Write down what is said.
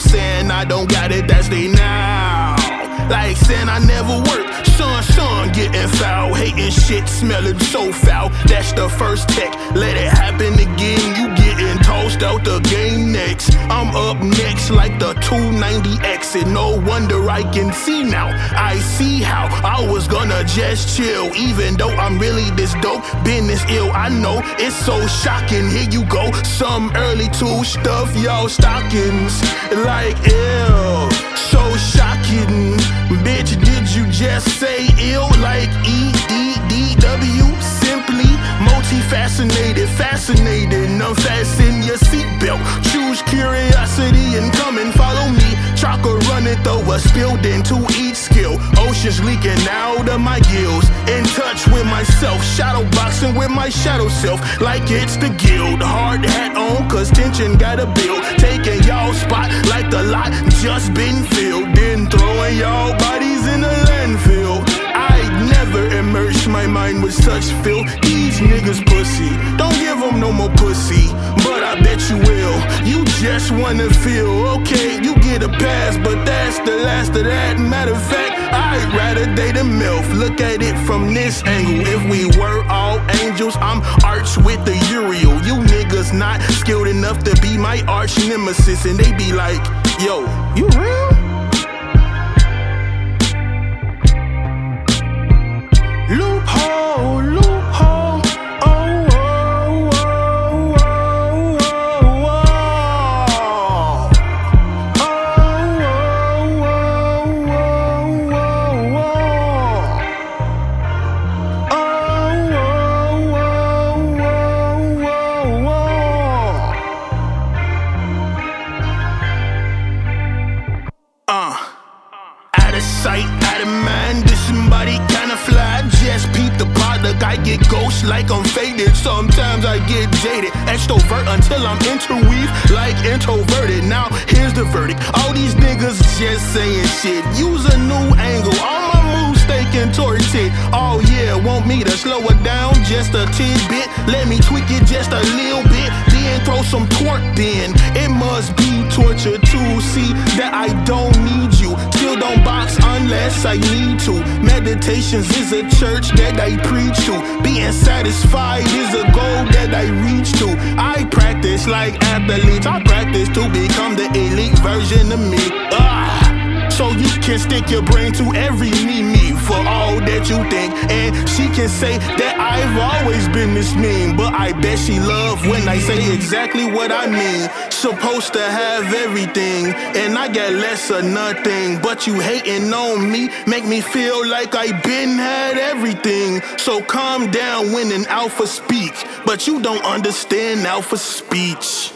saying I don't got it, that's they now. Like saying I never work, son, son, getting foul, hating shit, smelling so foul. That's the first tech, let it happen again. You getting tossed out the game next. I'm up next like the 290 exit. No wonder I can see now. I see how was gonna just chill, even though I'm really this dope. Been this ill, I know it's so shocking. Here you go, some early tool stuff, y'all stockings like ill. So shocking, bitch. Did you just say ill like E D D W? Simply multi-fascinated, fascinating. Unfasten your seatbelt. Choose curiosity and come and follow Chaka over, spilled into each skill. Oceans leaking out of my gills. In touch with myself, shadow boxing with my shadow self. Like it's the guild. Hard hat on, cause tension got a build. Taking y'all spot like the lot just been filled. Then throwing y'all bodies in the landfill. I'd never immerse my mind with such filth. These niggas pussy. Don't give them no more pussy. Just wanna feel okay. You get a pass, but that's the last of that. Matter of fact, I'd rather date a MILF. Look at it from this angle. If we were all angels, I'm arch with the Uriel. You niggas not skilled enough to be my arch nemesis. And they be like, yo, you real? Loophole. Sight, out of mind, disembodied fly. Just peep the product, I get ghost like I'm faded. Sometimes I get jaded, extrovert until I'm interweave like introverted. Now here's the verdict: all these niggas just saying shit. Use a new angle, all my moves stay contorted. Oh yeah, want me to slow it down just a tidbit? Let me tweak it just a little bit, then throw some torque. Then it must be torture to see that I don't unless I need to. Meditations is a church that I preach to. Being satisfied is a goal that I reach to. I practice like athletes. I practice to become the elite version of me. Ah. So you can stick your brain to every me me for all that you think. And she can say that I've always been this mean. But I bet she love when I say exactly what I mean. Supposed to have everything, and I got less or nothing. But you hating on me, make me feel like I been had everything. So calm down when an alpha speak. But you don't understand alpha speech.